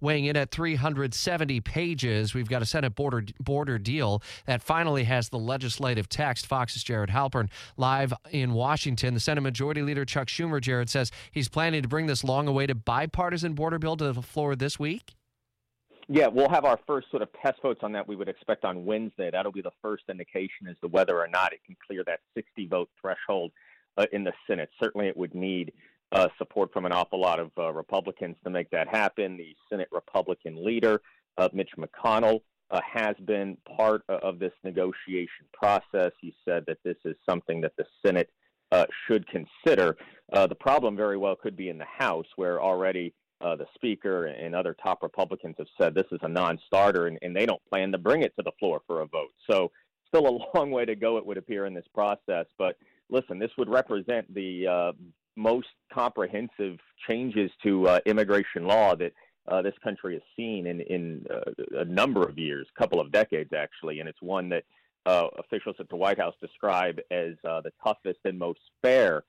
weighing in at 370 pages. We've got a Senate border border deal that finally has the legislative text. Fox's Jared Halpern live in Washington. The Senate Majority Leader Chuck Schumer, Jared says he's planning to bring this long-awaited bipartisan border bill to the floor this week. Yeah, we'll have our first sort of test votes on that. We would expect on Wednesday. That'll be the first indication as to whether or not it can clear that 60 vote threshold uh, in the Senate. Certainly, it would need uh, support from an awful lot of uh, Republicans to make that happen. The Senate Republican leader, uh, Mitch McConnell, uh, has been part of this negotiation process. He said that this is something that the Senate uh, should consider. the problem very well could be in the House, where already uh, the speaker and other top Republicans have said this is a non-starter, and, and, they don't plan to bring it to the floor for a vote. So, still a long way to go, it would appear, in this process. But listen, this would represent the uh, most comprehensive changes to uh, immigration law that uh, this country has seen in in uh, a number of years, a couple of decades actually, and it's one that uh, officials at the White House describe as the toughest and most fair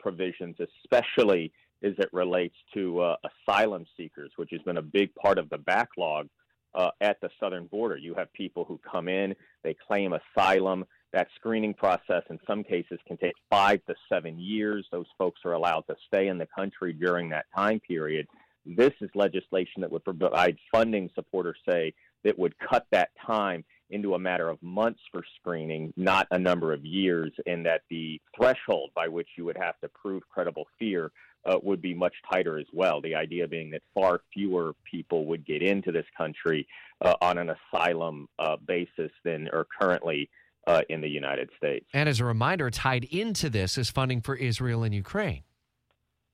provisions, especially as it relates to uh, asylum seekers, which has been a big part of the backlog uh, at the southern border. You have people who come in, they claim asylum. That screening process, in some cases, can take five to seven years. Those folks are allowed to stay in the country during that time period. This is legislation that would provide funding, supporters say, that would cut that time into a matter of months for screening, not a number of years, and that the threshold by which you would have to prove credible fear uh, would be much tighter as well. The idea being that far fewer people would get into this country uh, on an asylum uh, basis than are currently uh, in the United States. And as a reminder, tied into this is funding for Israel and Ukraine.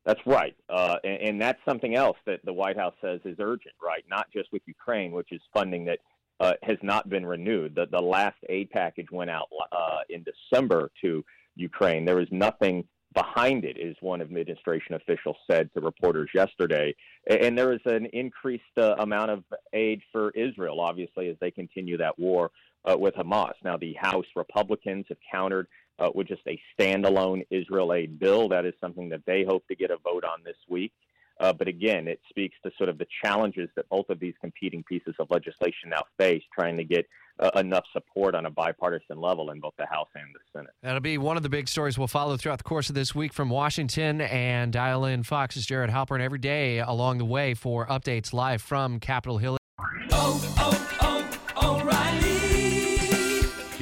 That's right. Uh, and, and, that's something else that the White House says is urgent, right? Not just with Ukraine, which is funding that uh, has not been renewed. The, the last aid package went out in December to Ukraine. There is nothing behind it, is one administration official said to reporters yesterday. And there is an increased uh, amount of aid for Israel, obviously, as they continue that war uh, with Hamas. Now, the House Republicans have countered uh, with just a standalone Israel aid bill. That is something that they hope to get a vote on this week. Uh, but again, it speaks to sort of the challenges that both of these competing pieces of legislation now face, trying to get uh, enough support on a bipartisan level in both the House and the Senate. That'll be one of the big stories we'll follow throughout the course of this week from Washington and dial in Fox's Jared Halpern every day along the way for updates live from Capitol Hill.